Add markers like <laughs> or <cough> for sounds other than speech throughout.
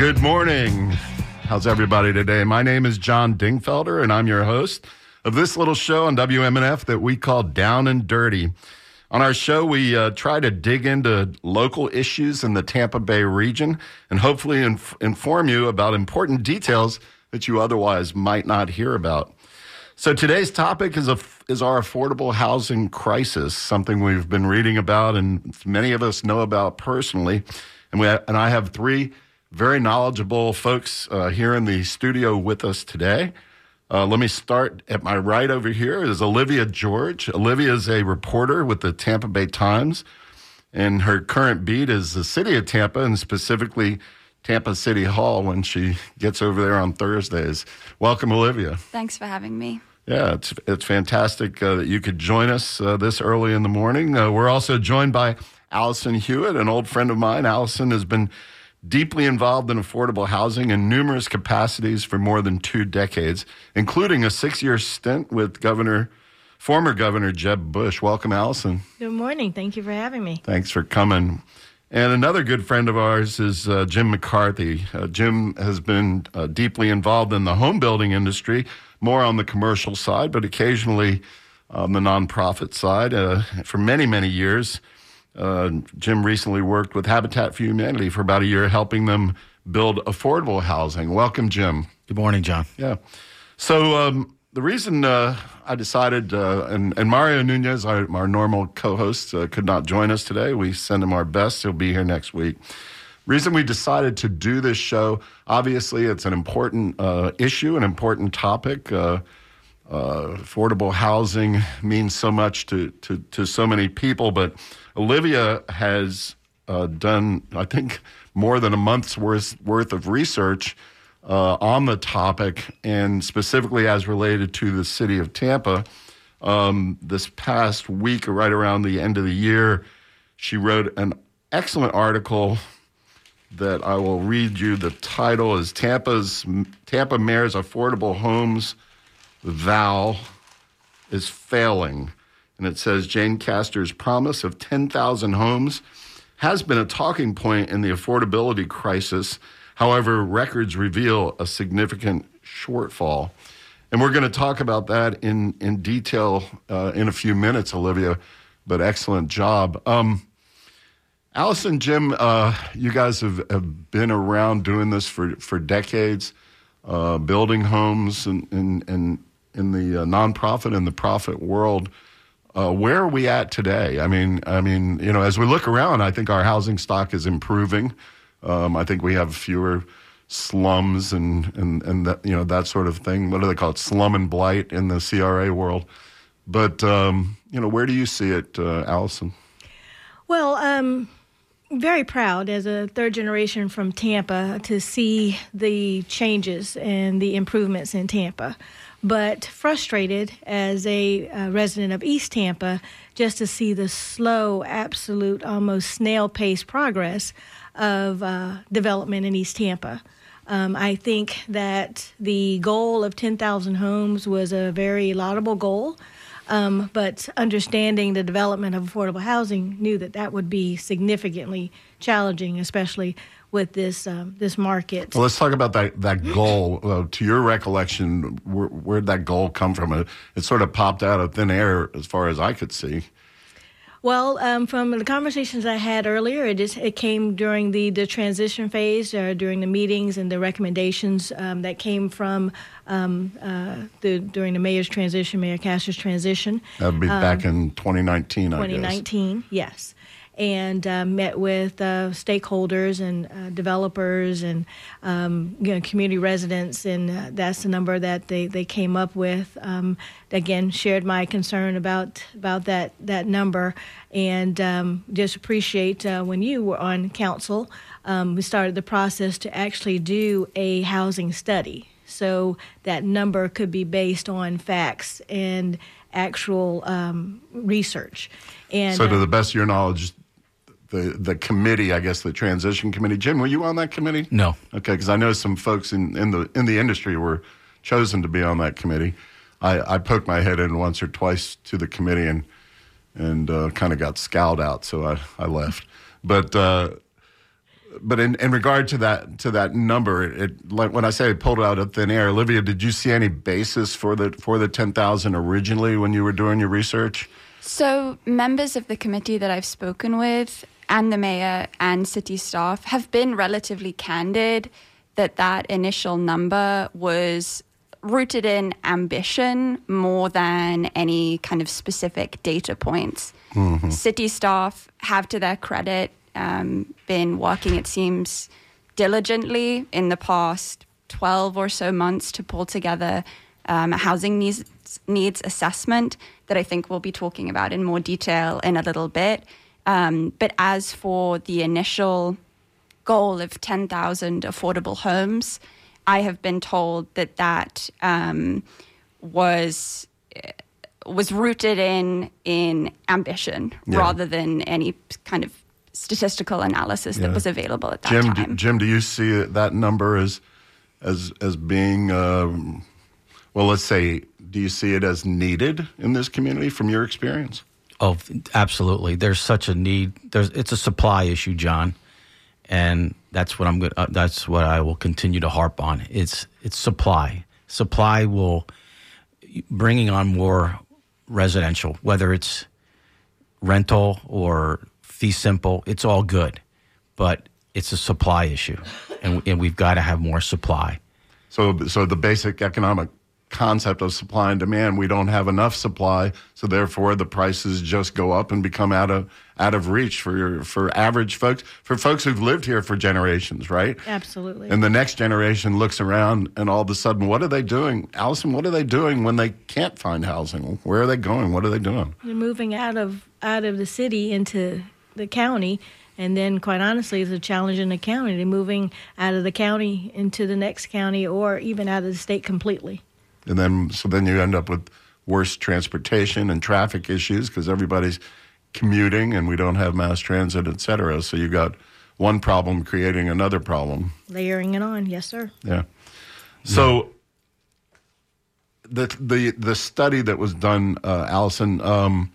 Good morning. How's everybody today? My name is John Dingfelder, and I'm your host of this little show on WMNF that we call Down and Dirty. On our show, we uh, try to dig into local issues in the Tampa Bay region and hopefully inf- inform you about important details that you otherwise might not hear about. So today's topic is is our affordable housing crisis, something we've been reading about and many of us know about personally. And we and I have three very knowledgeable folks uh, here in the studio with us today. Uh, let me start at my right over here is Olivia George. Olivia is a reporter with the Tampa Bay Times, and her current beat is the city of Tampa and specifically Tampa City Hall when she gets over there on Thursdays. Welcome, Olivia. Thanks for having me. Yeah, it's it's fantastic uh, that you could join us uh, this early in the morning. Uh, we're also joined by Allison Hewitt, an old friend of mine. Allison has been deeply involved in affordable housing in numerous capacities for more than two decades, including a six-year stint with Governor, former Governor Jeb Bush. Welcome, Allison. Good morning. Thank you for having me. Thanks for coming. And another good friend of ours is uh, Jim McCarthy. Uh, Jim has been uh, deeply involved in the home building industry more on the commercial side, but occasionally on the nonprofit side. Uh, for many, many years, uh, Jim recently worked with Habitat for Humanity for about a year, helping them build affordable housing. Welcome, Jim. Good morning, John. Yeah. So um, the reason uh, I decided, uh, and, and, Mario Nunez, our, our normal co-host, uh, could not join us today. We send him our best. He'll be here next week reason we decided to do this show obviously it's an important uh, issue an important topic uh, affordable housing means so much to, to, to, so many people but olivia has uh, done i think more than a month's worth, worth of research uh, on the topic and specifically as related to the city of tampa um, this past week right around the end of the year she wrote an excellent article that I will read you. The title is Tampa's Tampa Mayor's Affordable Homes Vow is Failing. And it says Jane Castor's promise of 10,000 homes has been a talking point in the affordability crisis. However, records reveal a significant shortfall. And we're going to talk about that in, in detail uh, in a few minutes, Olivia, but excellent job. Um, Allison, Jim, uh, you guys have, have been around doing this for, for decades, uh, building homes in, in, in, in the uh, nonprofit and the profit world. Uh, where are we at today? I mean, I mean, you know, as we look around, I think our housing stock is improving. Um, I think we have fewer slums and and and that you know that sort of thing. What do they call it? Slum and blight in the CRA world. But um, you know, where do you see it, uh, Allison? Well, um, very proud as a third generation from Tampa to see the changes and the improvements in Tampa, but frustrated as a uh, resident of East Tampa just to see the slow, absolute, almost snail pace progress of uh, development in East Tampa. Um, I think that the goal of 10,000 homes was a very laudable goal. Um, but understanding the development of affordable housing knew that that would be significantly challenging, especially with this um, this market. Well, let's talk about that that goal. Uh, to your recollection, where, where'd that goal come from? It, it sort of popped out of thin air, as far as I could see. Well, um, from the conversations I had earlier, it just it came during the, the transition phase, uh, during the meetings and the recommendations um, that came from um, uh, the during the mayor's transition, Mayor Castor's transition. That would be back um, in 2019. I guess 2019, yes and uh, met with uh, stakeholders and uh, developers and um, you know, community residents, and uh, that's the number that they, they came up with. Um, again, shared my concern about about that that number, and um, just appreciate uh, when you were on council. Um, we started the process to actually do a housing study, so that number could be based on facts and actual um, research. And so, to the best of your knowledge, the the committee, I guess the transition committee. Jim, were you on that committee? No. Okay, because I know some folks in, in the in the industry were chosen to be on that committee. I, I poked my head in once or twice to the committee and and uh, kind of got scowled out, so I, I left. But uh, but in, in regard to that to that number, it, like when I say it pulled it out of thin air, Olivia, did you see any basis for the for the ten thousand originally when you were doing your research? So members of the committee that I've spoken with, and the mayor and city staff have been relatively candid that that initial number was rooted in ambition more than any kind of specific data points. Mm-hmm. City staff have, to their credit, um, been working, it seems, diligently in the past 12 or so months to pull together um, a housing needs, needs assessment that I think we'll be talking about in more detail in a little bit. Um, but as for the initial goal of 10,000 affordable homes, I have been told that that um, was was rooted in in ambition yeah. rather than any kind of statistical analysis yeah. that was available at that Jim, time. Do, Jim, do you see that number as as as being um, well? Let's say, do you see it as needed in this community from your experience? Oh, absolutely. There's such a need. There's it's a supply issue, John, and that's what I'm good. Uh, that's what I will continue to harp on. It's it's supply. Supply will bringing on more residential, whether it's rental or fee simple. It's all good, but it's a supply issue, and, and we've got to have more supply. So, so the basic economic concept of supply and demand. We don't have enough supply, so therefore the prices just go up and become out of out of reach for for average folks, for folks who've lived here for generations, right? Absolutely. And the next generation looks around, and all of a sudden, what are they doing, Allison? What are they doing when they can't find housing? Where are they going? What are they doing? They're moving out of out of the city into the county. And then, quite honestly, it's a challenge in the county. They're moving out of the county into the next county or even out of the state completely and then so then you end up with worse transportation and traffic issues because everybody's commuting and we don't have mass transit, et cetera. So you've got one problem creating another problem. Layering it on, yes, sir. Yeah. So the the the study that was done, uh, Allison. Um,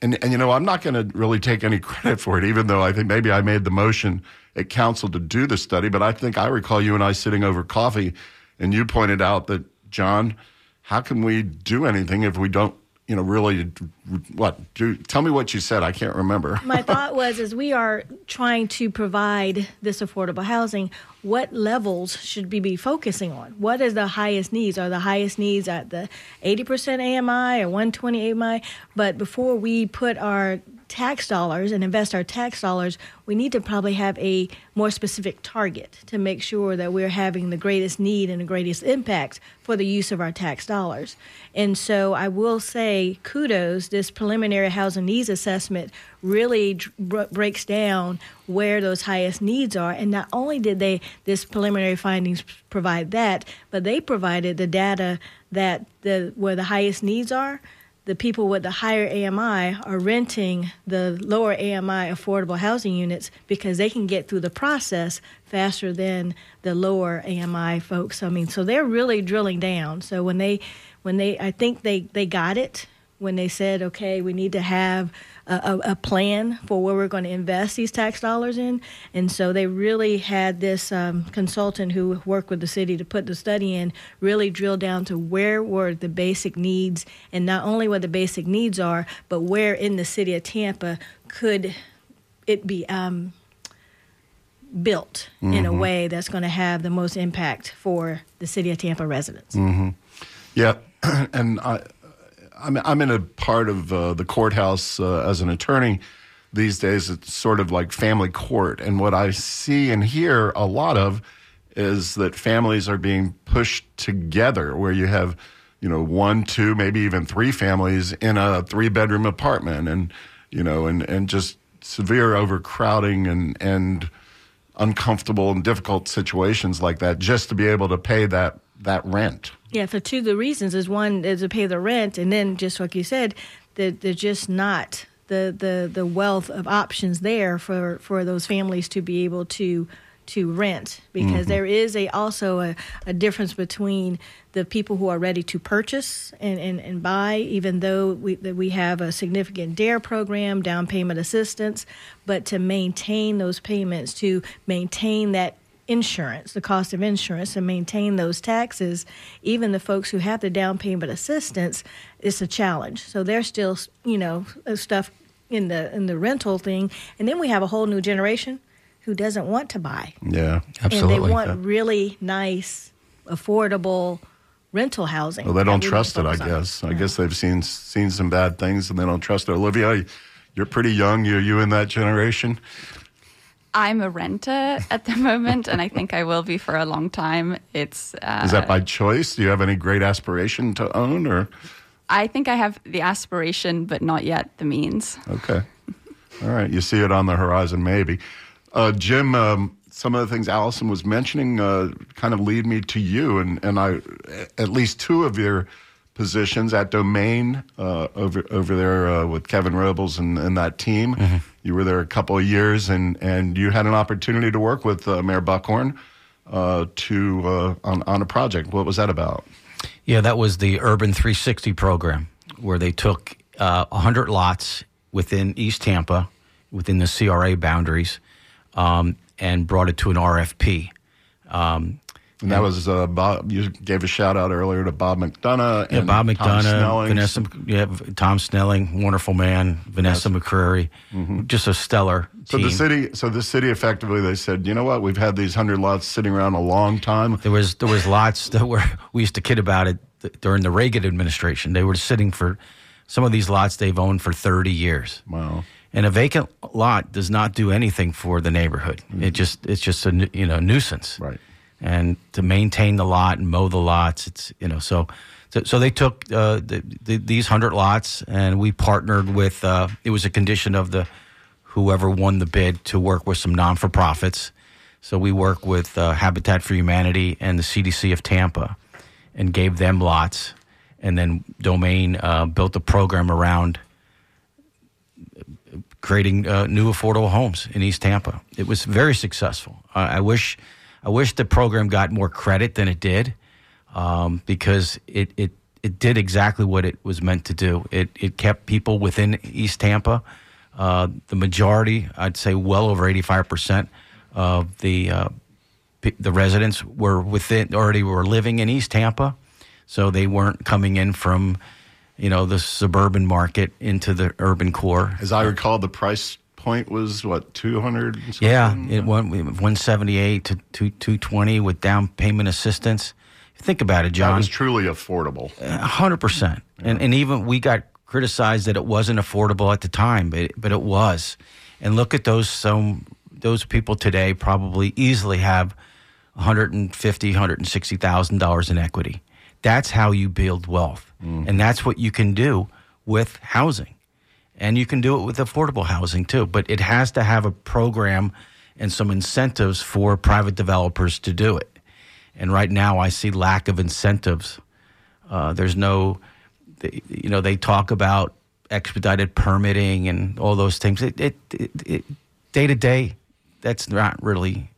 and, and you know, I'm not going to really take any <laughs> credit for it, even though I think maybe I made the motion at council to do the study. But I think I recall you and I sitting over coffee, and you pointed out that John, how can we do anything if we don't you know really what do tell me what you said i can't remember. <laughs> My thought was as we are trying to provide this affordable housing what levels should we be focusing on? What is the highest needs? Are the highest needs at the 80% ami or 120 ami but before we put our tax dollars and invest our tax dollars, we need to probably have a more specific target to make sure that we're having the greatest need and the greatest impact for the use of our tax dollars. And so I will say kudos, this preliminary housing needs assessment really breaks down where those highest needs are. And not only did they, this preliminary findings provide that, but they provided the data that the where the highest needs are the people with the higher AMI are renting the lower AMI affordable housing units because they can get through the process faster than the lower AMI folks. I mean, so they're really drilling down. So when they, when they, I think they they got it when they said, okay, we need to have a, a, plan for where we're going to invest these tax dollars in. And so they really had this um, consultant who worked with the city to put the study in, really drill down to where were the basic needs, and not only what the basic needs are, but where in the city of Tampa could it be um, built mm-hmm. in a mm-hmm. way that's going to have the most impact for the city of Tampa residents. Mm-hmm. Yeah, <clears throat> and I I'm, I'm in a part of uh, the courthouse uh, as an attorney these days. It's sort of like family court. And what I see and hear a lot of is that families are being pushed together where you have, you know, one, two, maybe even three families in a three bedroom apartment and, you know, and, and just severe overcrowding and, and uncomfortable and difficult situations like that just to be able to pay that, that rent. Yeah, for two of the reasons is one is to pay the rent, and then just like you said, that they're just not the, the the wealth of options there for for those families to be able to to rent. Because mm-hmm. there is a also a, a difference between the people who are ready to purchase and, and, and buy, even though we that we have a significant DARE program, down payment assistance, but to maintain those payments, to maintain that insurance, the cost of insurance, and maintain those taxes, even the folks who have the down payment assistance, it's a challenge. So there's still, you know, uh, stuff in the in the rental thing, and then we have a whole new generation who doesn't want to buy, Yeah. Absolutely. and they want really nice, affordable rental housing. Well, they don't trust it. I focus on. guess. I guess they've seen seen some bad things and they don't trust it. Olivia, you're pretty young. You you in that generation? I'm a renter at the <laughs> moment, and I think I will be for a long time. It's uh, Is that by choice? Do you have any great aspiration to own or? I think I have the aspiration, but not yet the means. Okay. All right. You see it on the horizon, maybe. Uh, Jim, um, some of the things Allison was mentioning uh, kind of lead me to you, and, and I, at least two of your positions at Domain uh, over over there uh, with Kevin Robles and, and that team. You were there a couple of years, and, and you had an opportunity to work with uh, Mayor Buckhorn uh, to uh, on on a project. What was that about? Yeah, that was the Urban 360 program where they took uh, 100 lots within East Tampa, within the CRA boundaries, um, and brought it to an RFP. Um, And that was uh, Bob. You gave a shout out earlier to Bob McDonaugh yeah, and Bob Tom McDonaugh, Snelling. Vanessa, yeah, Tom Snelling, wonderful man, Vanessa McCleary, just a stellar So team. the city, so the city effectively, they said, you know what, we've had these hundred lots sitting around a long time. There was there was lots that were we used to kid about it during the Reagan administration. They were sitting for some of these lots they've owned for 30 years. Wow. And a vacant lot does not do anything for the neighborhood. It just it's just a you know nuisance. Right. And to maintain the lot and mow the lots, it's you know so so, so they took uh, the, the, these hundred lots and we partnered with. Uh, it was a condition of the whoever won the bid to work with some non for profits. So we work with uh, Habitat for Humanity and the CDC of Tampa, and gave them lots, and then Domain uh, built a program around creating uh, new affordable homes in East Tampa. It was very successful. I I wish, I wish the program got more credit than it did, um, because it, it it did exactly what it was meant to do. It it kept people within East Tampa. Uh, the majority, I'd say, well over eighty five percent of the uh, p- the residents were within already were living in East Tampa, so they weren't coming in from, you know, the suburban market into the urban core. As I recall, the price point was what two hundred. Yeah, it went one seventy eight to two two twenty with down payment assistance. Think about it, John. was truly affordable. hundred percent. And and even we got criticized that it wasn't affordable at the time, but it, but it was. And look at those some those people today probably easily have 150 160,000 dollars in equity. That's how you build wealth. Mm. And that's what you can do with housing. And you can do it with affordable housing too, but it has to have a program and some incentives for private developers to do it. And right now I see lack of incentives uh, there's no, you know, they talk about expedited permitting and all those things. It, it, it, it day to day, that's not really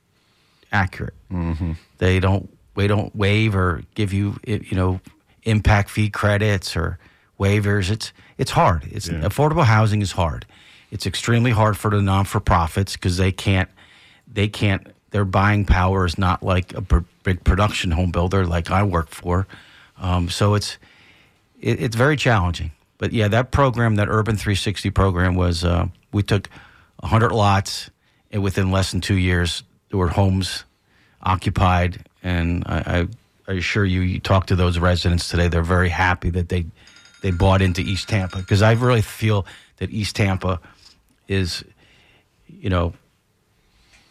accurate. Mm-hmm. They don't, they don't waive or give you, you know, impact fee credits or waivers. It's, it's hard. It's Yeah. affordable housing is hard. It's extremely hard for the non for profits because they can't, they can't. Their buying power is not like a big production home builder like I work for. Um, so it's it, it's very challenging. But yeah, that program, that Urban 360 program, was uh, we took 100 lots, and within less than two years, there were homes occupied. And I, I, I assure you, you talk to those residents today, they're very happy that they they bought into East Tampa because I really feel that East Tampa is, you know,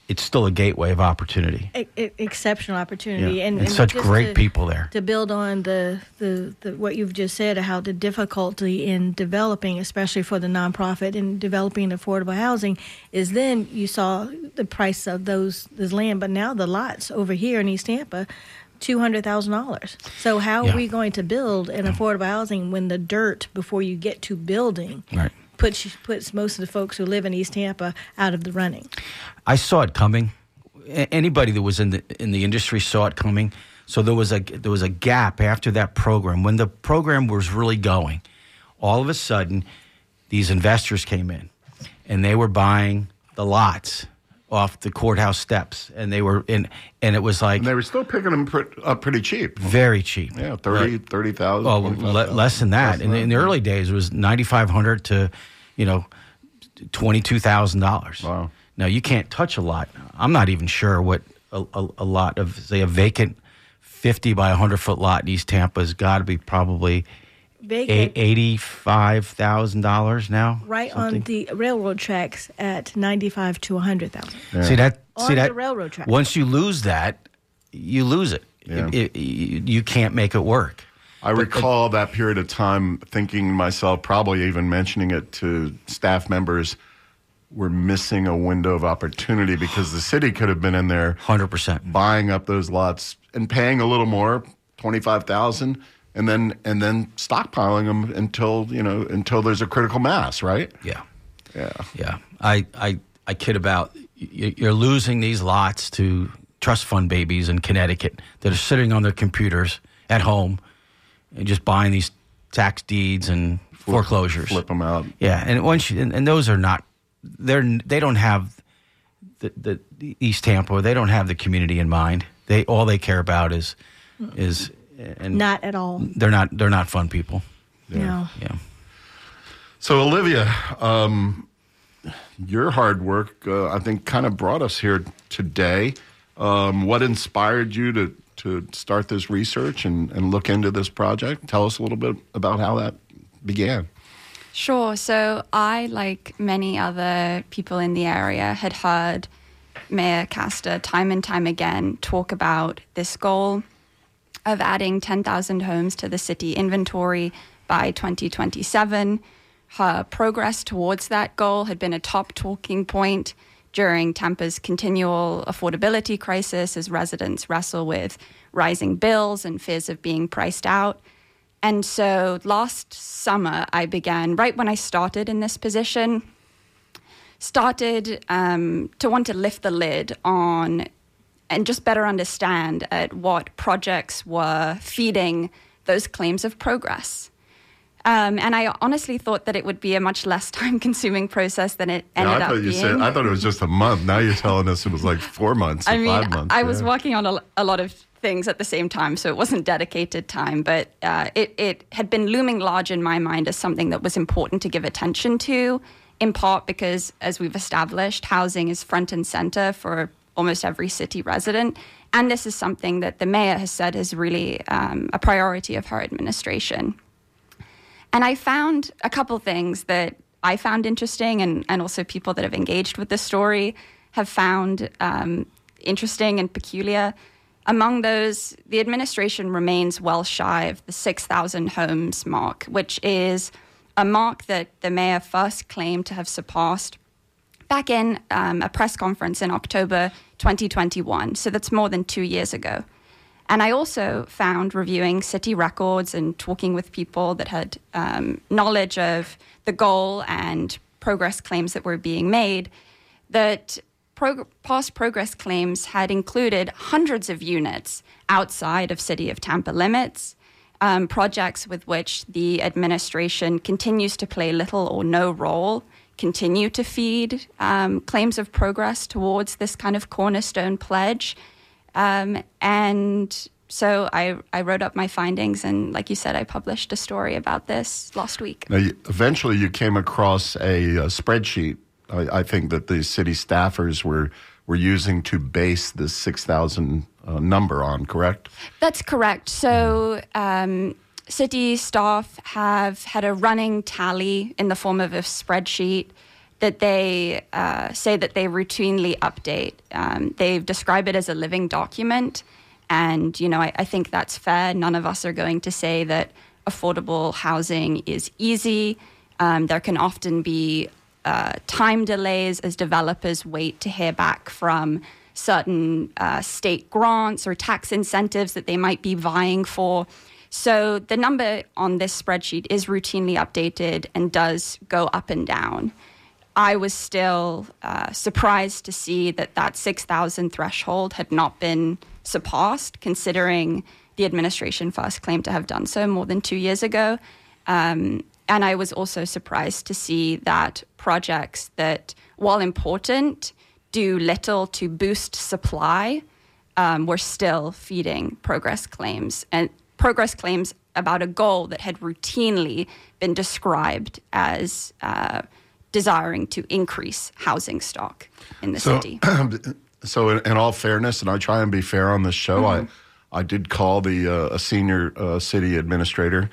it's still a gateway of opportunity. E- exceptional opportunity Yeah. and, And such great to- people there. to build on the, the, the what you've just said how the difficulty in developing especially for the nonprofit in developing affordable housing is then you saw the price of those this land but now the lots over here in East Tampa two hundred thousand dollars. So how Yeah. are we going to build an affordable housing when the dirt before you get to building Right. puts puts most of the folks who live in East Tampa out of the running? I saw it coming anybody that was in the in the industry saw it coming. So there was a there was a gap after that program when the program was really going. All of a sudden, these investors came in, and they were buying the lots off the courthouse steps, and they were in, and it was like and they were still picking them up pretty cheap. Very cheap. Yeah, 30, 30,000. Well, le- less than that. in, in, the early days, it was ninety five hundred to, you know, twenty two thousand dollars. Wow. Now you can't touch a lot. I'm not even sure what a, a, a lot of say a vacant fifty by hundred foot lot in East Tampa has got to be probably eighty-five thousand dollars now. Right something. on the railroad tracks at ninety-five to a hundred thousand. Yeah. See that? On see the that? railroad track. Once you lose that, you lose it. Yeah. It, it, you can't make it work. I but, recall that period of time thinking myself, probably even mentioning it to staff members, we're missing a window of opportunity because the city could have been in there 100% buying up those lots and paying a little more, 25,000 and then and then stockpiling them until, you know, until there's a critical mass, right? Yeah. Yeah. Yeah. I I I kid about you're losing these lots to trust fund babies in Connecticut that are sitting on their computers at home and just buying these tax deeds and foreclosures. Flip them out. Yeah, and once you, and, and those are not they're they don't have the, the, the East Tampa. They don't have the community in mind. They all they care about is is and not at all. They're not they're not fun people. Yeah. No. Yeah. So Olivia, um, your hard work, uh, I think, kind of brought us here today. Um, what inspired you to to start this research and, and look into this project? Tell us a little bit about how that began. Sure. So I, like many other people in the area, had heard Mayor Castor time and time again talk about this goal of adding 10,000 homes to the city inventory by 2027. Her progress towards that goal had been a top talking point during Tampa's continual affordability crisis as residents wrestle with rising bills and fears of being priced out. And so last summer, I began, right when I started in this position, started um, to want to lift the lid on and just better understand at what projects were feeding those claims of progress. Um, and I honestly thought that it would be a much less <laughs> time consuming process than it ended yeah, I thought up you being. Said, I thought it was just a month. Now you're telling us it was like four months I mean, five months. I yeah. was working on a, a, lot of things at the same time, so it wasn't dedicated time, but uh, it, it had been looming large in my mind as something that was important to give attention to, in part because, as we've established, housing is front and center for almost every city resident. And this is something that the mayor has said is really um, a priority of her administration. And I found a couple things that I found interesting, and, and also people that have engaged with the story have found um, interesting and peculiar. Among those, the administration remains well shy of the 6,000 homes mark, which is a mark that the mayor first claimed to have surpassed back in um, a press conference in October 2021. So that's more than two years ago. And I also found reviewing city records and talking with people that had um, knowledge of the goal and progress claims that were being made that prog- past progress claims had included hundreds of units outside of City of Tampa limits, um, projects with which the administration continues to play little or no role, continue to feed um, claims of progress towards this kind of cornerstone pledge. Um, and so I, I wrote up my findings, and like you said, I published a story about this last week. Now, you, eventually, you came across a, a spreadsheet. I, I, think that the city staffers were were using to base the six thousand uh, number on. Correct? That's correct. So. Um, city staff have had a running tally in the form of a spreadsheet that they uh, say that they routinely update. Um, they've described it as a living document. And, you know, I, I, think that's fair. None of us are going to say that affordable housing is easy. Um, there can often be uh, time delays as developers wait to hear back from certain uh, state grants or tax incentives that they might be vying for. So the number on this spreadsheet is routinely updated and does go up and down. I was still uh, surprised to see that that 6,000 threshold had not been surpassed, considering the administration first claimed to have done so more than two years ago. Um, and I was also surprised to see that projects that, while important, do little to boost supply, um, were still feeding progress claims and progress claims about a goal that had routinely been described as uh, desiring to increase housing stock in the so, city. <clears throat> so, in, in, all fairness, and I try and be fair on this show, mm-hmm. I I did call the uh, a senior uh, city administrator.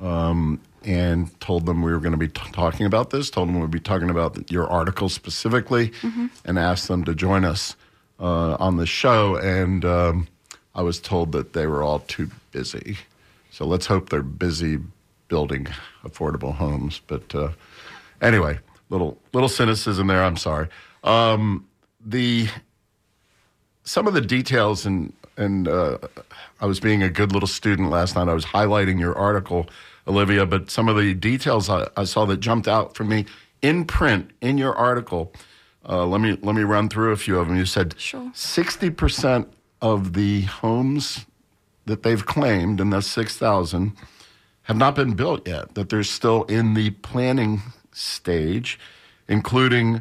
Um, and told them we were going to be t- talking about this. Told them we'd be talking about your article specifically, mm-hmm. and asked them to join us uh, on the show. And um, I was told that they were all too busy. So let's hope they're busy building affordable homes. But uh, anyway, little little cynicism there. I'm sorry. Um, the some of the details and and uh, I was being a good little student last night. I was highlighting your article Olivia, but some of the details I, I saw that jumped out for me in print in your article. Uh, let me let me run through a few of them. You said sixty percent of the homes that they've claimed, and six thousand, have not been built yet. That they're still in the planning stage, including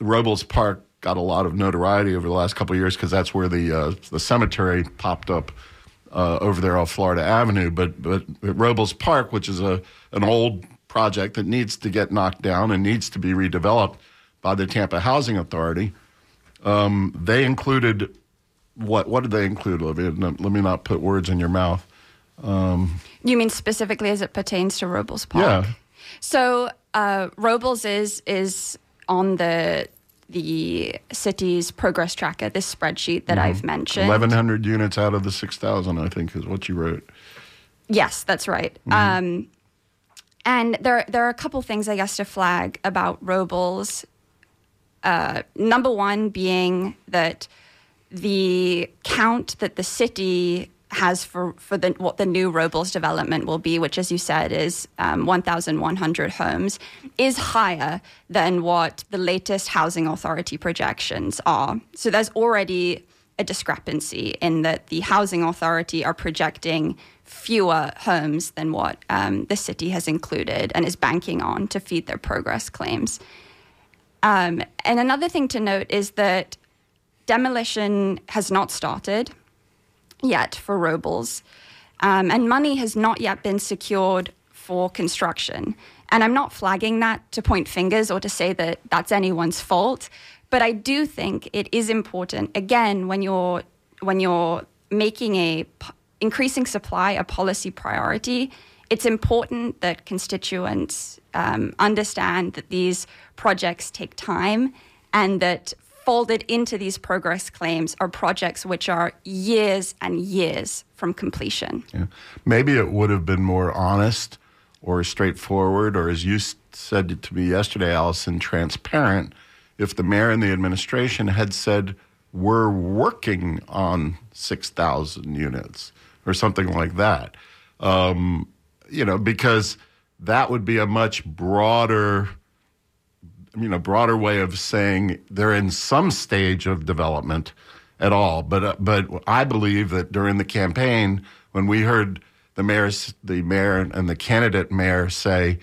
Robles Park got a lot of notoriety over the last couple of years because that's where the uh, the cemetery popped up uh, over there off Florida Avenue. But but Robles Park, which is a an old project that needs to get knocked down and needs to be redeveloped by the Tampa Housing Authority, um, they included what? What did they include, Olivia? let me not put words in your mouth. Um, you mean specifically as it pertains to Robles Park? Yeah. So uh, Robles is is on the the city's progress tracker, this spreadsheet that mm-hmm. I've mentioned. 1,100 units out of the 6,000, I think, is what you wrote. Yes, that's right. Mm-hmm. Um, and there, there are a couple things, I guess, to flag about Robles. Uh, number one being that the count that the city has for, for the, what the new Robles development will be, which, as you said, is um, 1,100 homes, is higher than what the latest housing authority projections are. So there's already a discrepancy in that the housing authority are projecting fewer homes than what um, the city has included and is banking on to feed their progress claims. Um, and another thing to note is that demolition has not started yet for Robles, um, and money has not yet been secured for construction. And I'm not flagging that to point fingers or to say that that's anyone's fault, but I do think it is important. Again, when you're when you're making a p- increasing supply a policy priority, it's important that constituents um, understand that these projects take time and that folded into these progress claims are projects which are years and years from completion. Yeah. Maybe it would have been more honest or straightforward, or as you said to me yesterday, Allison, transparent, if the mayor and the administration had said, we're working on 6,000 units or something like that. Um, you know, because that would be a much broader you know broader way of saying they're in some stage of development at all. But uh, but I believe that during the campaign, when we heard the mayor's the mayor and the candidate mayor say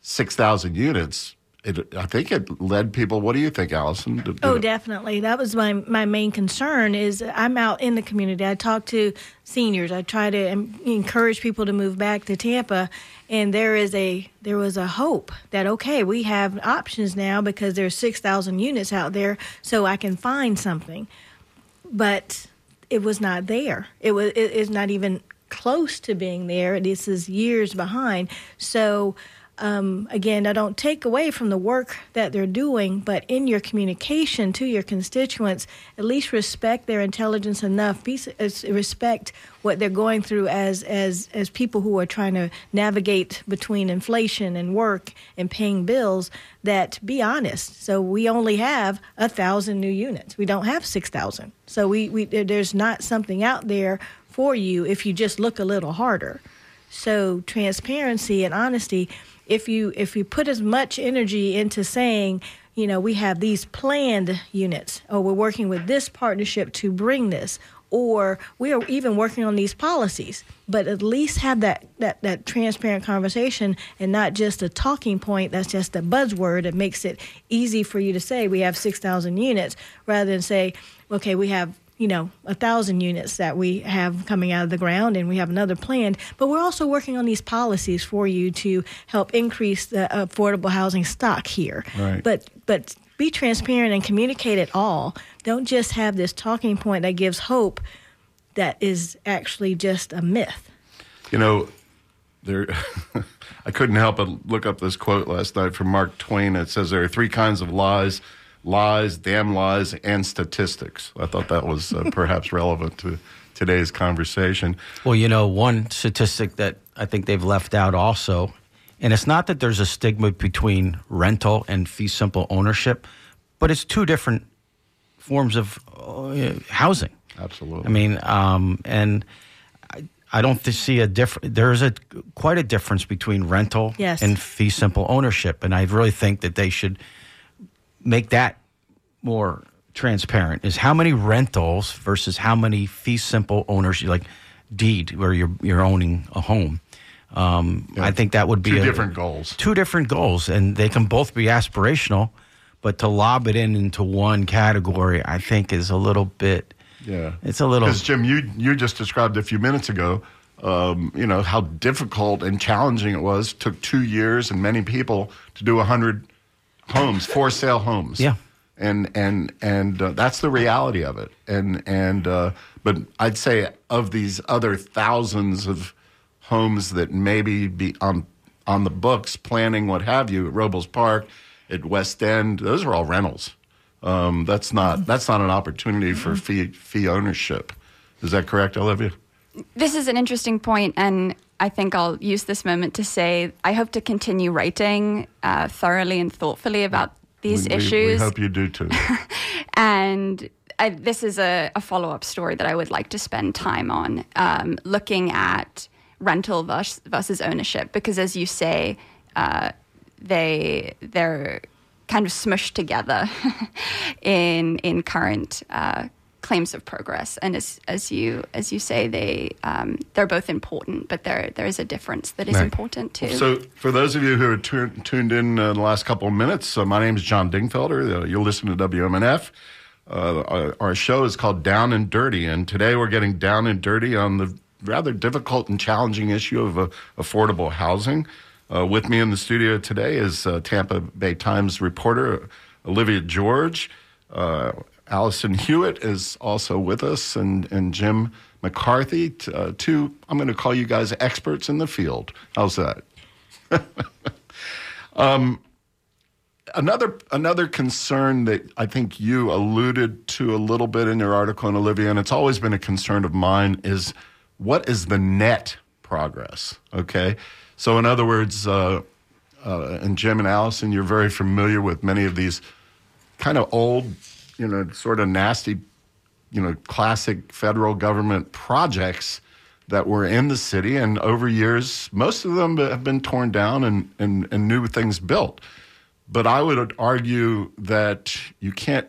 six thousand units, it, I think it led people. What do you think, Allison? Did, did oh, definitely. That was my my main concern. Is I'm out in the community. I talk to seniors. I try to encourage people to move back to Tampa, and there is a there was a hope that okay, we have options now because there's six thousand units out there, so I can find something. But it was not there. It was it is not even close to being there. This is years behind. So um, again, I don't take away from the work that they're doing, but in your communication to your constituents, at least respect their intelligence enough. Be, respect what they're going through as as as people who are trying to navigate between inflation and work and paying bills. That be honest. So we only have a thousand new units. We don't have six thousand. So we, we there's not something out there for you if you just look a little harder. So transparency and honesty if you if you put as much energy into saying you know we have these planned units or we're working with this partnership to bring this or we are even working on these policies but at least have that, that, that transparent conversation and not just a talking point that's just a buzzword. That makes it easy for you to say we have 6000 units rather than say okay we have you know, a thousand units that we have coming out of the ground, and we have another planned. But we're also working on these policies for you to help increase the affordable housing stock here. Right. But but be transparent and communicate it all. Don't just have this talking point that gives hope that is actually just a myth. You know, there. <laughs> I couldn't help but look up this quote last night from Mark Twain. It says there are three kinds of lies lies, damn lies, and statistics. I thought that was uh, perhaps relevant to today's conversation. Well, you know, one statistic that I think they've left out also, and it's not that there's a stigma between rental and fee simple ownership, but it's two different forms of uh, housing. Absolutely. I mean, um, and I, I don't see a different. There's a quite a difference between rental yes. and fee simple ownership, and I really think that they should make that more transparent is how many rentals versus how many fee simple owners like deed where you're you're owning a home. Um, yeah. I think that would be two a, different goals. Two different goals, and they can both be aspirational, but to lob it in into one category, I think is a little bit. Yeah, it's a little. Because Jim, you you just described a few minutes ago. Um, you know how difficult and challenging it was. It took two years and many people to do a hundred homes, for sale homes. Yeah. And and and uh, that's the reality of it. And and uh, but I'd say of these other thousands of homes that maybe be on on the books, planning what have you at Robles Park, at West End, those are all rentals. Um, that's not that's not an opportunity for fee fee ownership. Is that correct, Olivia? This is an interesting point, and I think I'll use this moment to say I hope to continue writing uh, thoroughly and thoughtfully about these we, issues. We, we, hope you do too. <laughs> and I, this is a, a follow up story that I would like to spend time on, um, looking at rental versus, versus, ownership, because as you say, uh, they they're kind of smushed together <laughs> in in current uh, claims of progress. And as as you as you say, they um, they're both important, but there there is a difference that is right. important too. So, for those of you who are tu- tuned in uh, the last couple of minutes, uh, my name is John Dingfelder. Uh, you'll listen to WMNF. Uh, our, our show is called Down and Dirty, and today we're getting down and dirty on the rather difficult and challenging issue of uh, affordable housing. Uh, with me in the studio today is Tampa Bay Times reporter Olivia George. Uh, Allison Hewitt is also with us, and, and Jim McCarthy, t- uh, two, I'm going to call you guys experts in the field. How's that? <laughs> um, another another concern that I think you alluded to a little bit in your article, and Olivia, and it's always been a concern of mine, is what is the net progress? Okay, so in other words, uh, uh, and Jim and Allison, you're very familiar with many of these kind of old you know, sort of nasty, you know, classic federal government projects that were in the city. And over years, most of them have been torn down and, and, and new things built. But I would argue that you can't,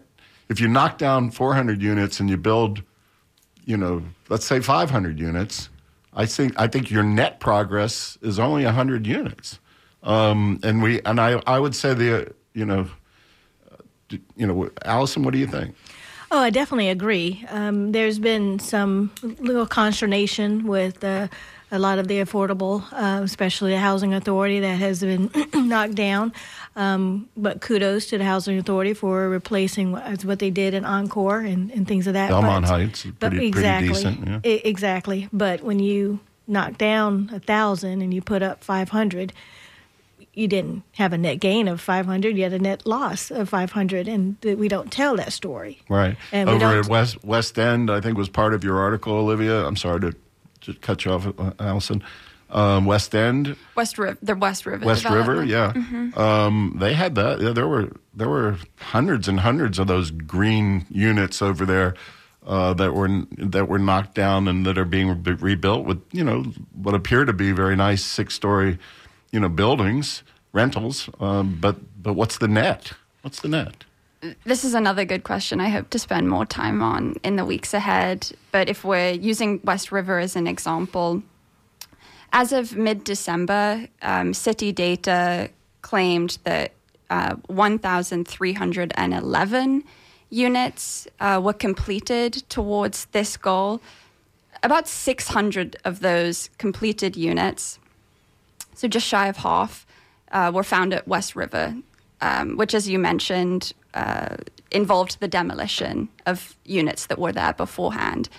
if you knock down 400 units and you build, you know, let's say 500 units, I think I think your net progress is only 100 units. Um, and we and I I would say the you know you know, Allison, what do you think? Oh, I definitely agree. Um, there's been some little consternation with uh, a lot of the affordable, uh, especially the housing authority that has been <clears throat> knocked down. Um, but kudos to the housing authority for replacing what, what they did in Encore and, and things of that. Belmont but, Heights, pretty, but exactly, pretty decent. Yeah. Exactly. But when you knock down a thousand and you put up 500, you didn't have a net gain of 500 you had a net loss of 500 and we don't tell that story. Right. And over at west west end i think was part of your article olivia. I'm sorry to, to cut you off uh, allison. Um, west end? West river the west river west river yeah. Mm-hmm. um, they had that. Yeah, there were there were hundreds and hundreds of those green units over there uh, that were that were knocked down and that are being re- rebuilt with you know what appear to be very nice six story you know, buildings, rentals, um, but but what's the net? What's the net? This is another good question I hope to spend more time on in the weeks ahead. But if we're using West River as an example, as of mid December, um, city data claimed that uh, 1,311 units uh, were completed towards this goal. About 600 of those completed units, so just shy of half, uh, were found at West River, um, which, as you mentioned, uh, involved the demolition of units that were there beforehand.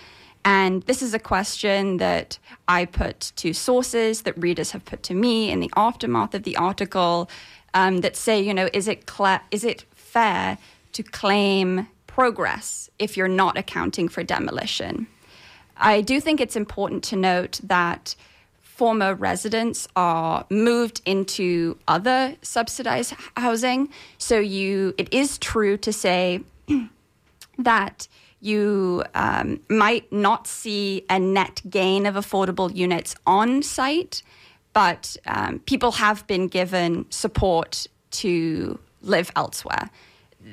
And this is a question that I put to sources that readers have put to me in the aftermath of the article um, that say, you know, is it cl- is it fair to claim progress if you're not accounting for demolition? I do think it's important to note that former residents are moved into other subsidized housing. So you, it is true to say <clears throat> that you um, might not see a net gain of affordable units on site, but um, people have been given support to live elsewhere.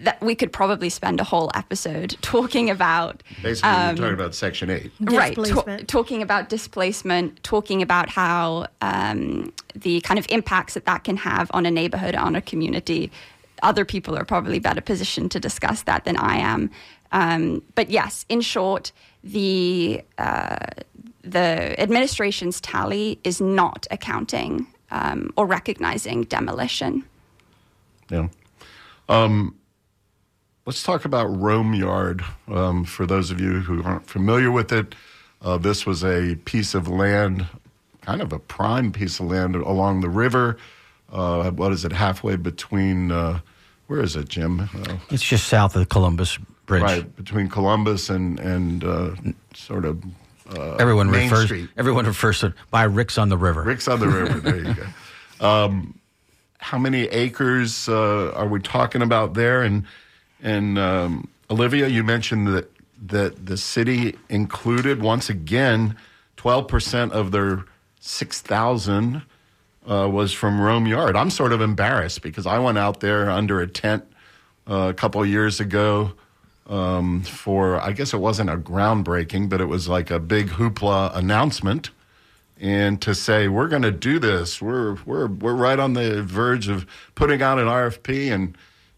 That we could probably spend a whole episode <laughs> talking about. Basically, um, you're talking about Section 8. Right. Ta- talking about displacement, talking about how um, the kind of impacts that that can have on a neighborhood, on a community. Other people are probably better positioned to discuss that than I am. Um, but yes, in short, the uh, the administration's tally is not accounting um, or recognizing demolition. Yeah. Let's talk about Rome Yard. Um, for those of you who aren't familiar with it, uh, this was a piece of land, kind of a prime piece of land along the river. Uh, what is it, halfway between, uh, where is it, Jim? Uh, it's just south of Columbus Bridge. Right, between Columbus and, and uh, sort of uh, everyone Main refers Street. everyone refers to by Rick's on the river. Rick's on the river. There you go. <laughs> Um, how many acres uh, are we talking about there? And and um, Olivia, you mentioned that that the city included once again twelve percent of their six thousand uh, was from Rome Yard. I'm sort of embarrassed because I went out there under a tent uh, a couple years ago um, for I guess it wasn't a groundbreaking, but it was like a big hoopla announcement, and to say we're going to do this, we're we're we're right on the verge of putting out an RFP, and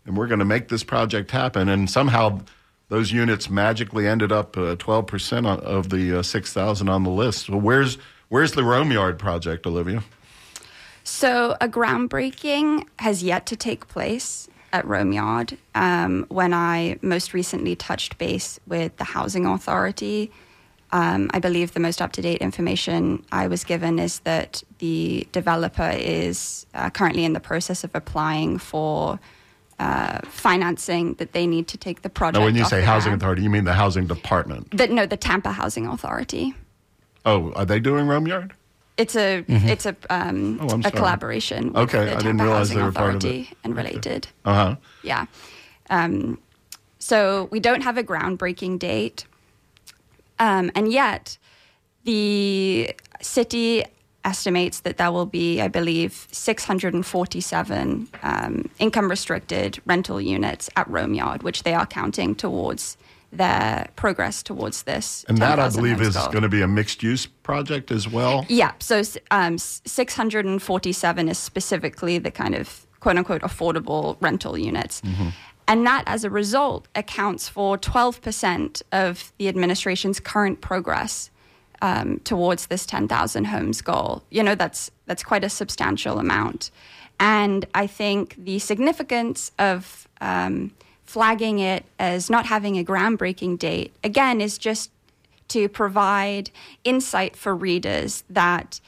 and we're going to make this project happen, and somehow. Those units magically ended up uh, twelve percent of the uh, six thousand on the list. Well, where's where's the Rome Yard project, Olivia? So a groundbreaking has yet to take place at Rome Yard. Um, when I most recently touched base with the Housing Authority, um, I believe the most up to date information I was given is that the developer is uh, currently in the process of applying for uh, financing that they need to take the project. Now, when you say housing authority, you mean the housing department? The, no, the Tampa Housing Authority. Oh, are they doing Rome Yard? It's a Mm-hmm. it's a um, Oh, a collaboration. Okay, I Tampa didn't realize Housing they were part of it. Authority and related. Uh huh. Yeah. Um, so we don't have a groundbreaking date. Um, and yet, the city estimates that there will be, I believe, 647 um, income restricted rental units at Rome Yard, which they are counting towards their progress towards this. And that, I believe, is goal. going to be a mixed use project as well. Yeah, so um, 647 is specifically the kind of quote unquote affordable rental units. And that, as a result, accounts for 12% of the administration's current progress um, towards this 10,000 homes goal. You know, that's, that's quite a substantial amount. And I think the significance of um, flagging it as not having a groundbreaking date, again, is just to provide insight for readers that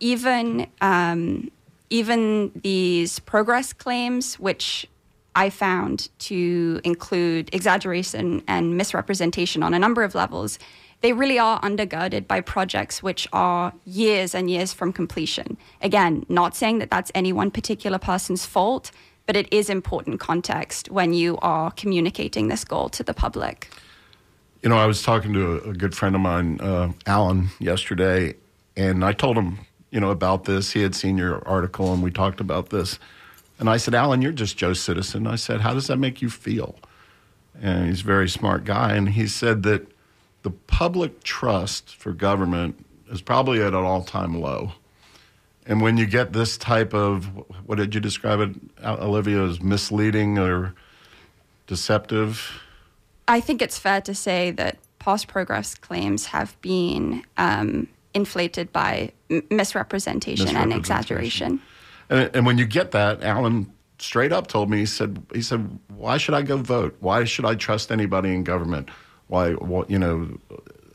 even um, even these progress claims, which I found to include exaggeration and misrepresentation on a number of levels, they really are undergirded by projects which are years and years from completion. Again, not saying that that's any one particular person's fault, but it is important context when you are communicating this goal to the public. You know, I was talking to a, good friend of mine, uh, Alan, yesterday, and I told him, you know, about this. He had seen your article, and we talked about this. And I said, Alan, you're just Joe Citizen. I said, how does that make you feel? And he's a very smart guy, and he said that the public trust for government is probably at an all-time low. And when you get this type of, what did you describe it, Olivia, as misleading or deceptive? I think it's fair to say that past progress claims have been um, inflated by m- misrepresentation, and exaggeration. And, and when you get that, Alan straight up told me he said he said why should I go vote? Why should I trust anybody in government? Why, you know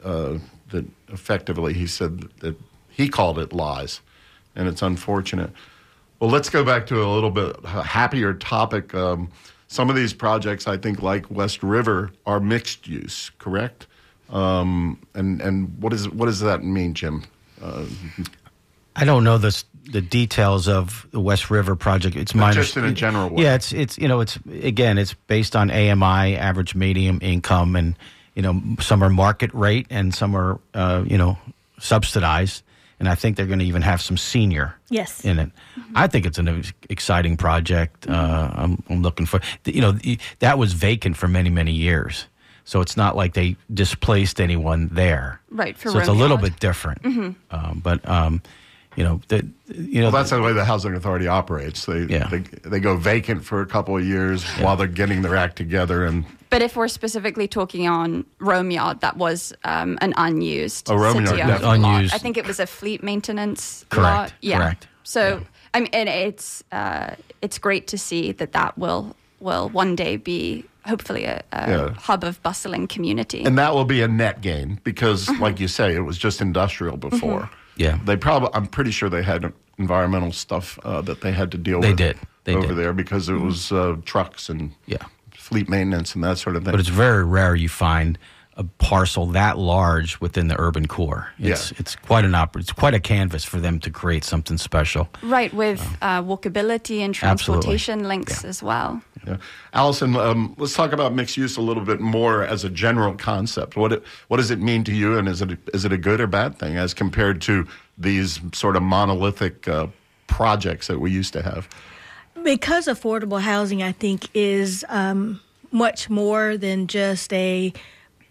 uh, that effectively he said that he called it lies, and it's unfortunate. Well, let's go back to a little bit happier topic. Um, some of these projects, I think, like West River, are mixed use, correct? Um, and and what is what does that mean, Jim? Uh, I don't know the the details of the West River project. It's my just in a general way. Yeah, it's it's you know it's again it's based on AMI average medium income and you know some are market rate and some are uh, you know subsidized and I think they're going to even have some senior Yes. in it. I think it's an exciting project. Uh, I'm, I'm looking for you know that was vacant for many many years. So it's not like they displaced anyone there, Right, for so it's a little Romeo. bit different. Um, but um, you know, the, you know, Well, that's the way the housing authority operates. They Yeah. they, they go vacant for a couple of years while they're getting their act together. And But if we're specifically talking on Rome Yard, that was um, an unused Oh, Rome city Yard, yeah. Unused. I think it was a fleet maintenance Correct, lot. Yeah. correct. So I mean, and it's uh, it's great to see that that will will one day be hopefully a, a Yeah. hub of bustling community. and that will be a net gain because, like you say, it was just industrial before. Yeah. they probably. I'm pretty sure they had environmental stuff uh, that they had to deal They with. did. They over did. there because it was uh, trucks and Yeah. Fleet maintenance and that sort of thing. but it's very rare you find a parcel that large within the urban core. It's Yeah. it's quite an oper- It's quite a canvas for them to create something special. right, with uh, walkability and Absolutely. transportation links as well. Yeah. Allison, um, let's talk about mixed use a little bit more as a general concept. What it, what does it mean to you, and is it is it a good or bad thing as compared to these sort of monolithic uh, projects that we used to have? Because affordable housing, I think, is um, much more than just a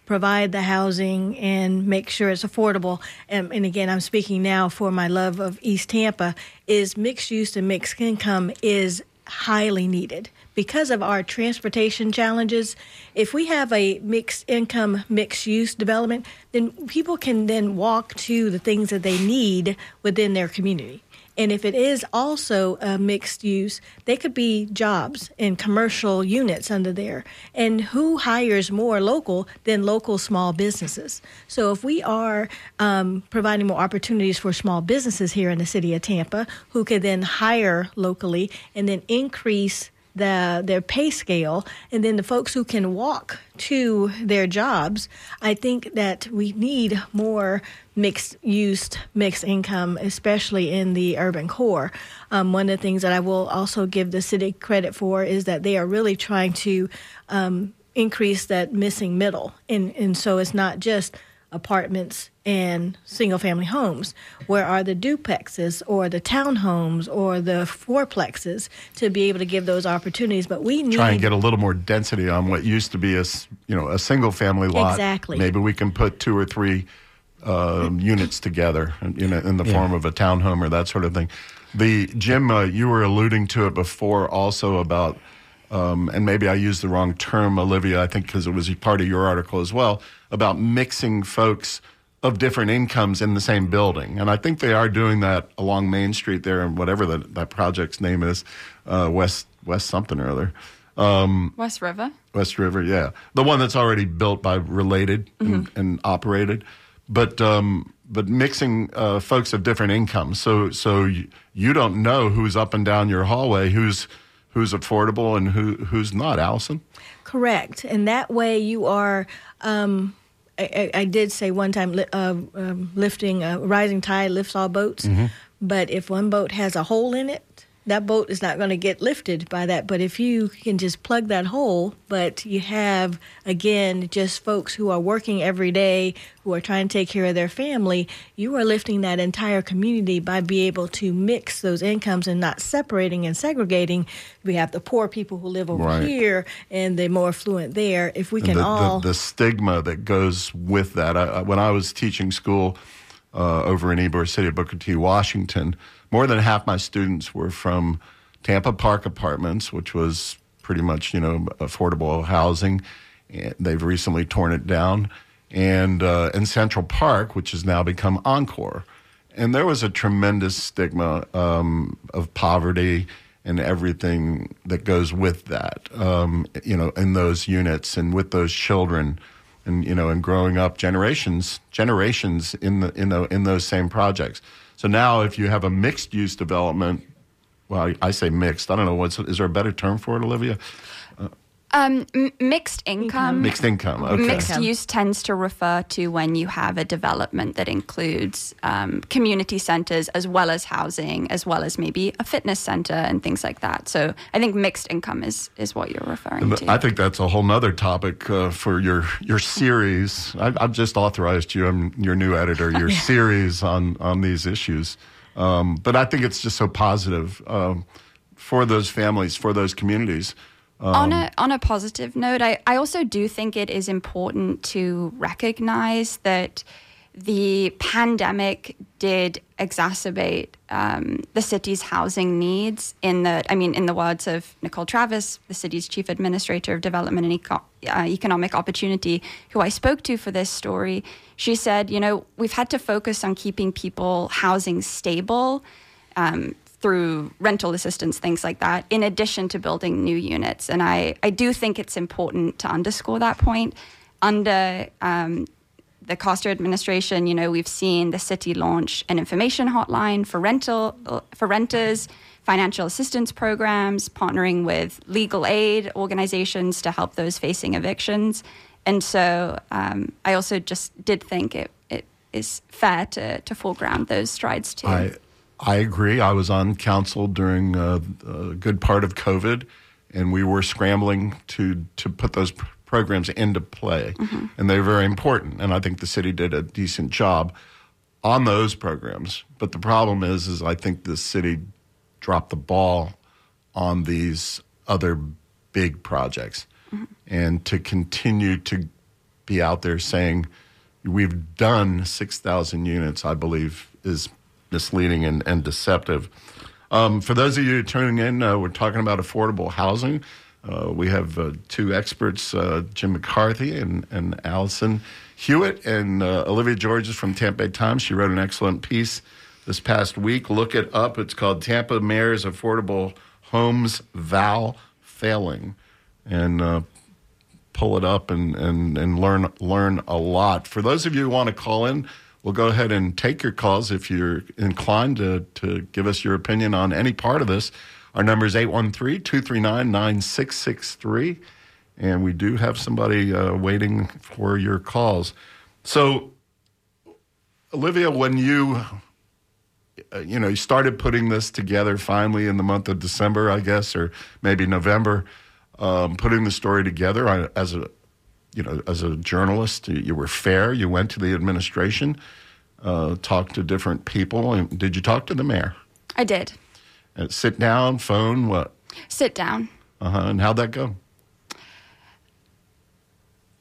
provide the housing and make sure it's affordable. And, and again, I'm speaking now for my love of East Tampa. Is mixed use and mixed income is highly needed because of our transportation challenges. If we have a mixed income, mixed use development, then people can then walk to the things that they need within their community. And if it is also a mixed use, they could be jobs in commercial units under there. And who hires more local than local small businesses? So if we are um, providing more opportunities for small businesses here in the city of Tampa, who could then hire locally and then increase the their pay scale and then the folks who can walk to their jobs i think that we need more mixed use mixed income especially in the urban core. Um, one of the things that i will also give the city credit for is that they are really trying to um, increase that missing middle. And and so it's not just apartments and single family homes? Where are the duplexes or the townhomes or the fourplexes to be able to give those opportunities? But we need Try and get a little more density on what used to be a s- you know a single family lot. Exactly. Maybe we can put two or three um, <laughs> units together in, in the form of a townhome or that sort of thing. The Jim, uh, you were alluding to it before, also about. Um, and maybe I used the wrong term, Olivia, I think because it was part of your article as well, about mixing folks of different incomes in the same building. And I think they are doing that along Main Street there and whatever the, that project's name is, uh, West, West something or other. Um, West River. West River, yeah, the one that's already built by Related and, and operated, but um, but mixing uh, folks of different incomes. So so you, you don't know who's up and down your hallway, who's who's affordable and who who's not. Allison, Correct, and that way you are. Um, I, I I did say one time, uh, um, lifting a rising tide lifts all boats. But if one boat has a hole in it, that boat is not going to get lifted by that. But if you can just plug that hole, but you have, again, just folks who are working every day, who are trying to take care of their family, you are lifting that entire community by being able to mix those incomes and not separating and segregating. We have the poor people who live over Right. here and the more affluent there. If we can the, all. the, the stigma that goes with that. I, when I was teaching school uh, over in Ybor City, Booker T, Washington, more than half my students were from Tampa Park Apartments, which was pretty much you know affordable housing. They've recently torn it down, and uh, and Central Park, which has now become Encore. And there was a tremendous stigma um, of poverty and everything that goes with that, um, you know, in those units and with those children, and you know, and growing up generations, generations in the in the in those same projects. So now, if you have a mixed use development, well, I, say mixed. I don't know what's is there a better term for it, Olivia? Um, m- mixed income. Mixed income. Okay. Mixed Okay. use tends to refer to when you have a development that includes um, community centers as well as housing, as well as maybe a fitness center and things like that. So I think mixed income is is what you're referring to. I think that's a whole nother topic uh, for your your series. I, I've just authorized you. I'm your new editor. Your <laughs> series on on these issues. Um, but I think it's just so positive um, for those families, for those communities. On a on a positive note, I, I also do think it is important to recognize that the pandemic did exacerbate um, the city's housing needs. In the, I mean, in the words of Nicole Travis, the city's chief administrator of development and eco- uh, economic opportunity, who I spoke to for this story, she said, you know, we've had to focus on keeping people housing stable. Um, through rental assistance, things like that, in addition to building new units. And I, I do think it's important to underscore that point. Under um, the Castor administration, you know, we've seen the city launch an information hotline for rental for renters, financial assistance programs, partnering with legal aid organizations to help those facing evictions. And so um, I also just did think it, it is fair to, to foreground those strides too. I I agree. I was on council during uh, a good part of COVID, and we were scrambling to to put those pr- programs into play, and they're very important. And I think the city did a decent job on those programs. But the problem is, is I think the city dropped the ball on these other big projects, and to continue to be out there saying we've done 6,000 units, I believe, is misleading and, and deceptive. Um, for those of you tuning in, uh, we're talking about affordable housing. Uh, we have uh, two experts, uh, Jim McCarthy and, and Allison Hewitt, and uh, Olivia George is from Tampa Bay Times. She wrote an excellent piece this past week. Look it up. It's called Tampa Mayor's Affordable Homes Vow Failing. And uh, pull it up and, and, and learn learn a lot. For those of you who want to call in, we'll go ahead and take your calls if you're inclined to, to give us your opinion on any part of this. Our number is 813-239-9663. And we do have somebody uh, waiting for your calls. So, Olivia, when you uh, you know, you started putting this together finally in the month of December, I guess, or maybe November, um, putting the story together as a, you know, as a journalist. You, you were fair. You went to the administration, uh, talked to different people. And did you talk to the mayor? I did. Uh, sit down, phone, what? Sit down. Uh huh. And how'd that go?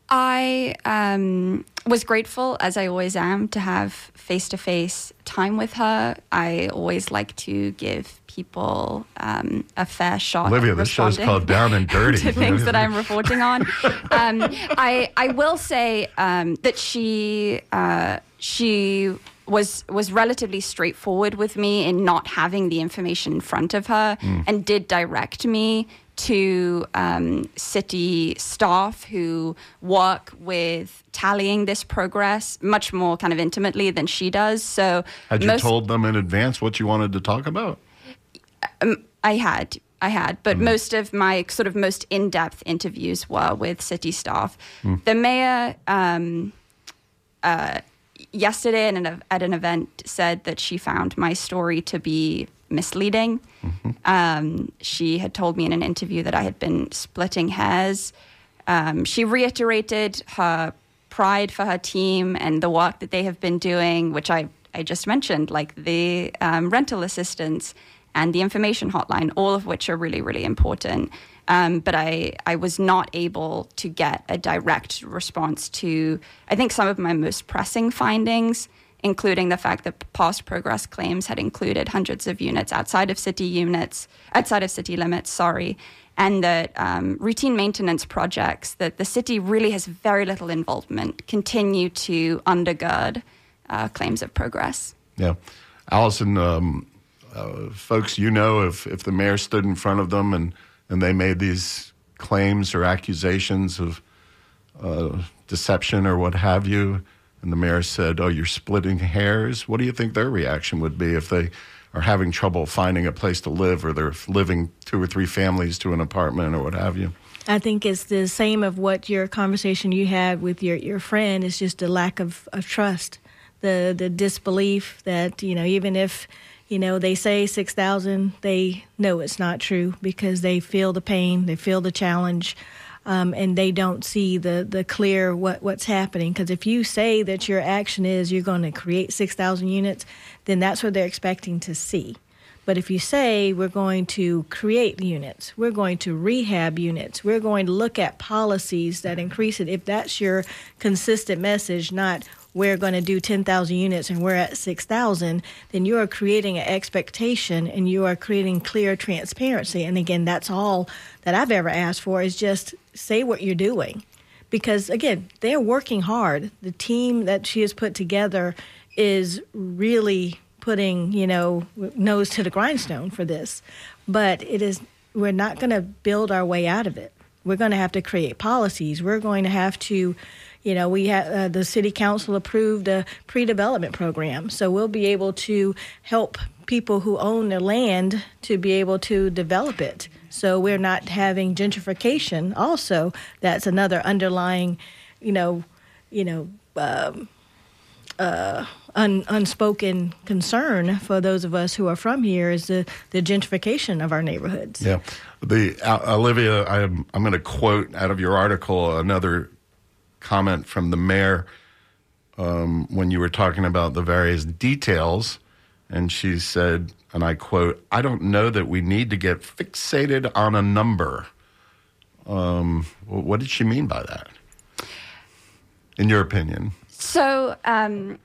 I um, was grateful, as I always am, to have face to face time with her. I always like to give people um, a fair shot. Olivia, this show's responding called Down and <laughs> Dirty. to things that I'm <laughs> reporting on. Um, I I will say um, that she uh, she was was relatively straightforward with me in not having the information in front of her, and did direct me to um, city staff who work with tallying this progress much more kind of intimately than she does. So Had you most- told them in advance what you wanted to talk about? I had. I had, but most of my sort of most in depth interviews were with city staff. The mayor um, uh, yesterday at an, at an event said that she found my story to be misleading. Um, she had told me in an interview that I had been splitting hairs. Um, she reiterated her pride for her team and the work that they have been doing, which I, I just mentioned, like the um, rental assistance and the information hotline, all of which are really, really important. Um, but I, I was not able to get a direct response to, I think, some of my most pressing findings, including the fact that past progress claims had included hundreds of units outside of city units, outside of city limits, sorry, and that um, routine maintenance projects that the city really has very little involvement continue to undergird uh, claims of progress. Yeah. Allison, um, uh, folks, you know, if, if the mayor stood in front of them and, and they made these claims or accusations of uh, deception or what have you, and the mayor said, Oh, you're splitting hairs, what do you think their reaction would be if they are having trouble finding a place to live or they're living two or three families to an apartment or what have you? I think it's the same of what your conversation you had with your, your friend It's just a lack of, of trust, the the disbelief that, you know, even if, you know, they say 6,000, they know it's not true because they feel the pain, they feel the challenge. Um, and they don't see the, the clear what, what's happening. Because if you say that your action is you're going to create 6,000 units, then that's what they're expecting to see. But if you say we're going to create units, we're going to rehab units, we're going to look at policies that increase it, if that's your consistent message, not we're going to do 10,000 units and we're at 6,000, then you are creating an expectation and you are creating clear transparency. And again, that's all that I've ever asked for is just say what you're doing. Because again, they're working hard. The team that she has put together is really putting, you know, nose to the grindstone for this. But it is we're not going to build our way out of it. We're going to have to create policies. We're going to have to you know, we have uh, the city council approved a pre-development program, so we'll be able to help people who own their land to be able to develop it. So we're not having gentrification. Also, that's another underlying, you know, you know. Um, uh, un, unspoken concern for those of us who are from here is the, the gentrification of our neighborhoods. Yeah, the uh, Olivia, I'm I'm going to quote out of your article another comment from the mayor um, when you were talking about the various details. And she said, and I quote, I don't know that we need to get fixated on a number. Um, what did she mean by that? In your opinion? So, um,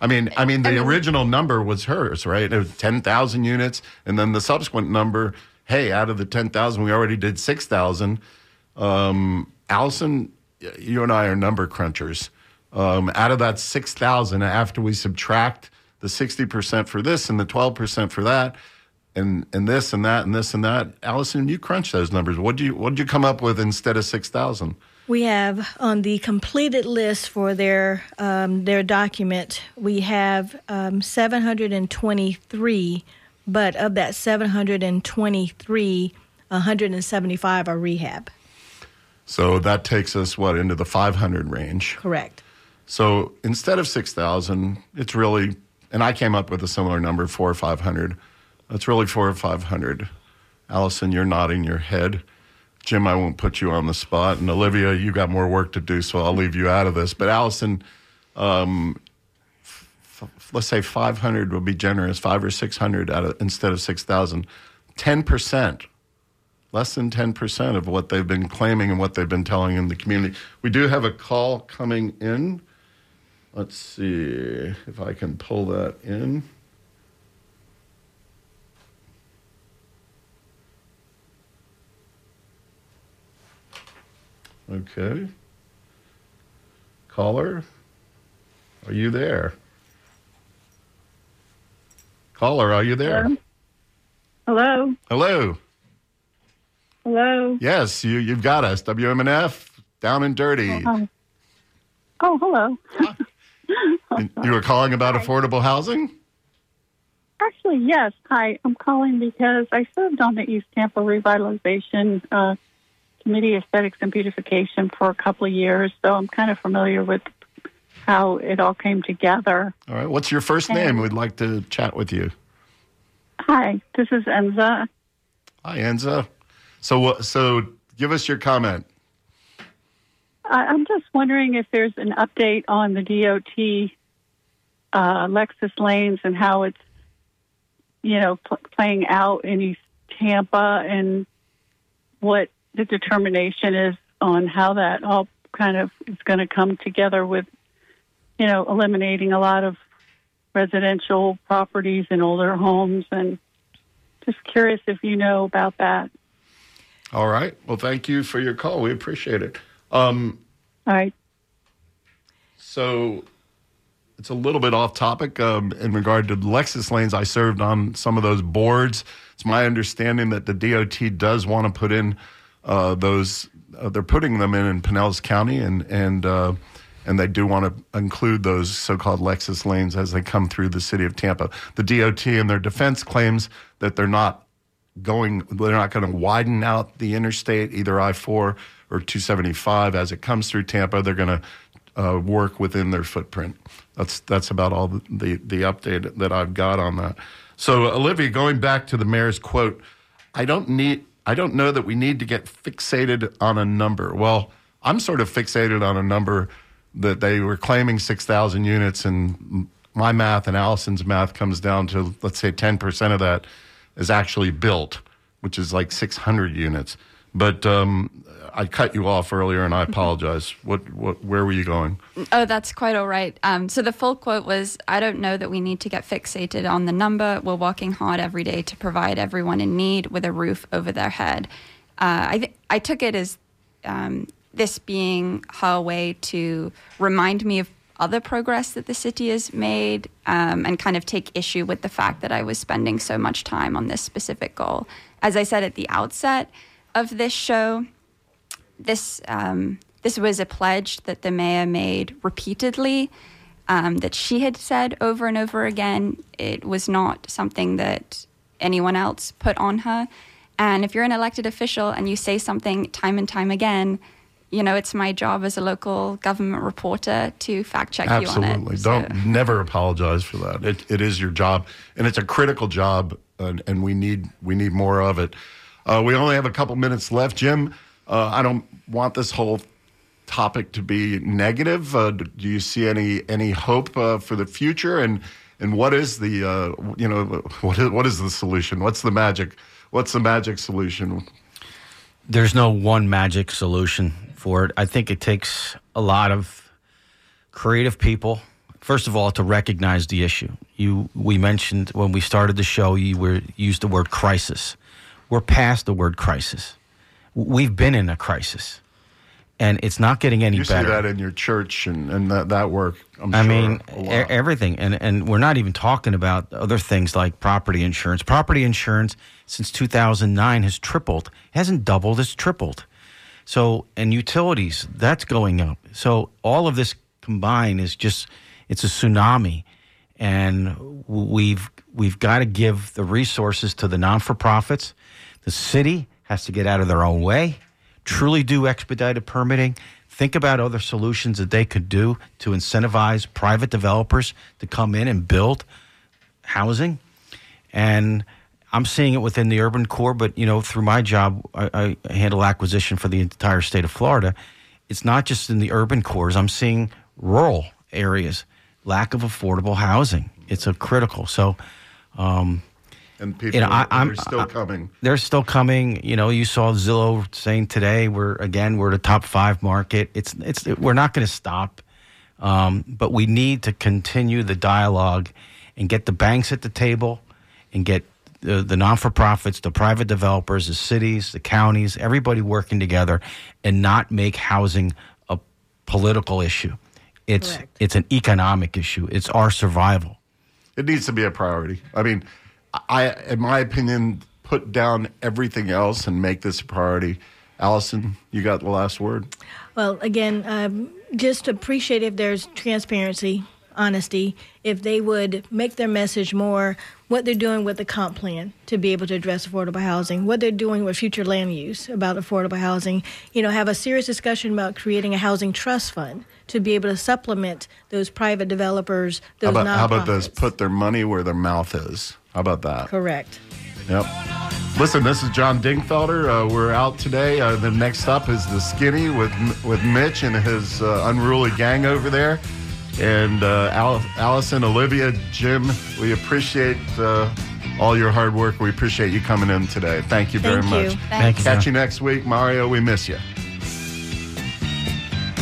I mean, I mean, the I mean, original number was hers, right? It was ten thousand units, and then the subsequent number. Hey, out of the ten thousand, we already did six thousand. Um, Allison, you and I are number crunchers. Um, out of that 6,000, after we subtract the 60% for this and the 12% for that, and, and this and that and this and that, Allison, you crunch those numbers. What do you what did you come up with instead of 6,000? We have on the completed list for their um, their document, we have um, 723, but of that 723, 175 are rehab. So that takes us what into the 500 range. Correct. So instead of 6,000, it's really, and I came up with a similar number, four or 500. It's really four or 500. Allison, you're nodding your head. Jim, I won't put you on the spot. And Olivia, you got more work to do, so I'll leave you out of this. But Allison, um, f- let's say 500 would be generous, five or 600 out of, instead of 6,000. 10% less than 10% of what they've been claiming and what they've been telling in the community. We do have a call coming in. Let's see if I can pull that in. Okay. Caller, are you there? Caller, are you there? Hello. Hello. Hello. Yes, you you've got us. WMNF down and dirty. Oh, oh hello. And you were calling about affordable housing? Actually, yes. Hi, I'm calling because I served on the East Tampa Revitalization uh, Committee, Aesthetics and Beautification, for a couple of years, so I'm kind of familiar with how it all came together. All right. What's your first name? We'd like to chat with you. Hi, this is Enza. Hi, Enza. So, so give us your comment. I'm just wondering if there's an update on the DOT uh, Lexus lanes and how it's, you know, pl- playing out in East Tampa and what the determination is on how that all kind of is going to come together with, you know, eliminating a lot of residential properties and older homes and just curious if you know about that. All right. Well, thank you for your call. We appreciate it. Um, All right. So it's a little bit off topic um, in regard to Lexus lanes. I served on some of those boards. It's my understanding that the DOT does want to put in uh, those. Uh, they're putting them in in Pinellas County, and and uh, and they do want to include those so-called Lexus lanes as they come through the city of Tampa. The DOT in their defense claims that they're not going. They're not going to widen out the interstate, either I four or 275 as it comes through Tampa. They're going to uh, work within their footprint. That's that's about all the, the, the update that I've got on that. So Olivia, going back to the mayor's quote, I don't need I don't know that we need to get fixated on a number. Well, I'm sort of fixated on a number that they were claiming 6,000 units, and my math and Allison's math comes down to let's say 10% of that is actually built, which is like 600 units. But um, I cut you off earlier, and I apologize. What, what, where were you going? Oh, that's quite all right. Um, so the full quote was I don't know that we need to get fixated on the number. We're working hard every day to provide everyone in need with a roof over their head. Uh, I, th- I took it as um, this being her way to remind me of other progress that the city has made um, and kind of take issue with the fact that I was spending so much time on this specific goal. As I said at the outset of this show, this um, this was a pledge that the mayor made repeatedly. Um, that she had said over and over again. It was not something that anyone else put on her. And if you're an elected official and you say something time and time again, you know, it's my job as a local government reporter to fact check you on it. Absolutely. Don't So- never apologize for that. It, it is your job, and it's a critical job, and, and we need we need more of it. Uh, we only have a couple minutes left, Jim. Uh, I don't want this whole topic to be negative. Uh, do you see any any hope uh, for the future? And and what is the uh, you know what is, what is the solution? What's the magic? What's the magic solution? There's no one magic solution for it. I think it takes a lot of creative people. First of all, to recognize the issue. You, we mentioned when we started the show, you were used the word crisis. We're past the word crisis. We've been in a crisis, and it's not getting any You see that in your church and, and that, that work. I'm I sure, mean, e- everything, and and we're not even talking about other things like property insurance. Property insurance since 2009 has tripled. It hasn't doubled; it's tripled. So, and utilities, that's going up. So, all of this combined is just it's a tsunami, and we've we've got to give the resources to the non for profits. The city has to get out of their own way, truly do expedited permitting. Think about other solutions that they could do to incentivize private developers to come in and build housing. And I'm seeing it within the urban core, but you know, through my job, I, I handle acquisition for the entire state of Florida. It's not just in the urban cores. I'm seeing rural areas, lack of affordable housing. It's a critical. So, um, and people you know, I- they're still I- coming. they're still coming. You know, you saw Zillow saying today we're again we're the top five market. It's it's we're not going to stop, um, but we need to continue the dialogue and get the banks at the table and get the, the non for profits, the private developers, the cities, the counties, everybody working together, and not make housing a political issue. It's Correct. it's an economic issue. It's our survival. It needs to be a priority. I mean, I, in my opinion, put down everything else and make this a priority. Allison, you got the last word. Well, again, um, just appreciate if there's transparency, honesty, if they would make their message more what they're doing with the comp plan to be able to address affordable housing, what they're doing with future land use about affordable housing. You know, have a serious discussion about creating a housing trust fund to be able to supplement those private developers, How those about, how about nonprofits. those put their money where their mouth is? How about that? Correct. Yep. Listen, this is John Dingfelder. Uh, we're out today. Uh, the next up is the Skinny with with Mitch and his uh, unruly gang over there, and uh, Al- Allison, Olivia, Jim. We appreciate uh, all your hard work. We appreciate you coming in today. Thank you very Thank you. much. Thank you. Catch you next week, Mario. We miss you.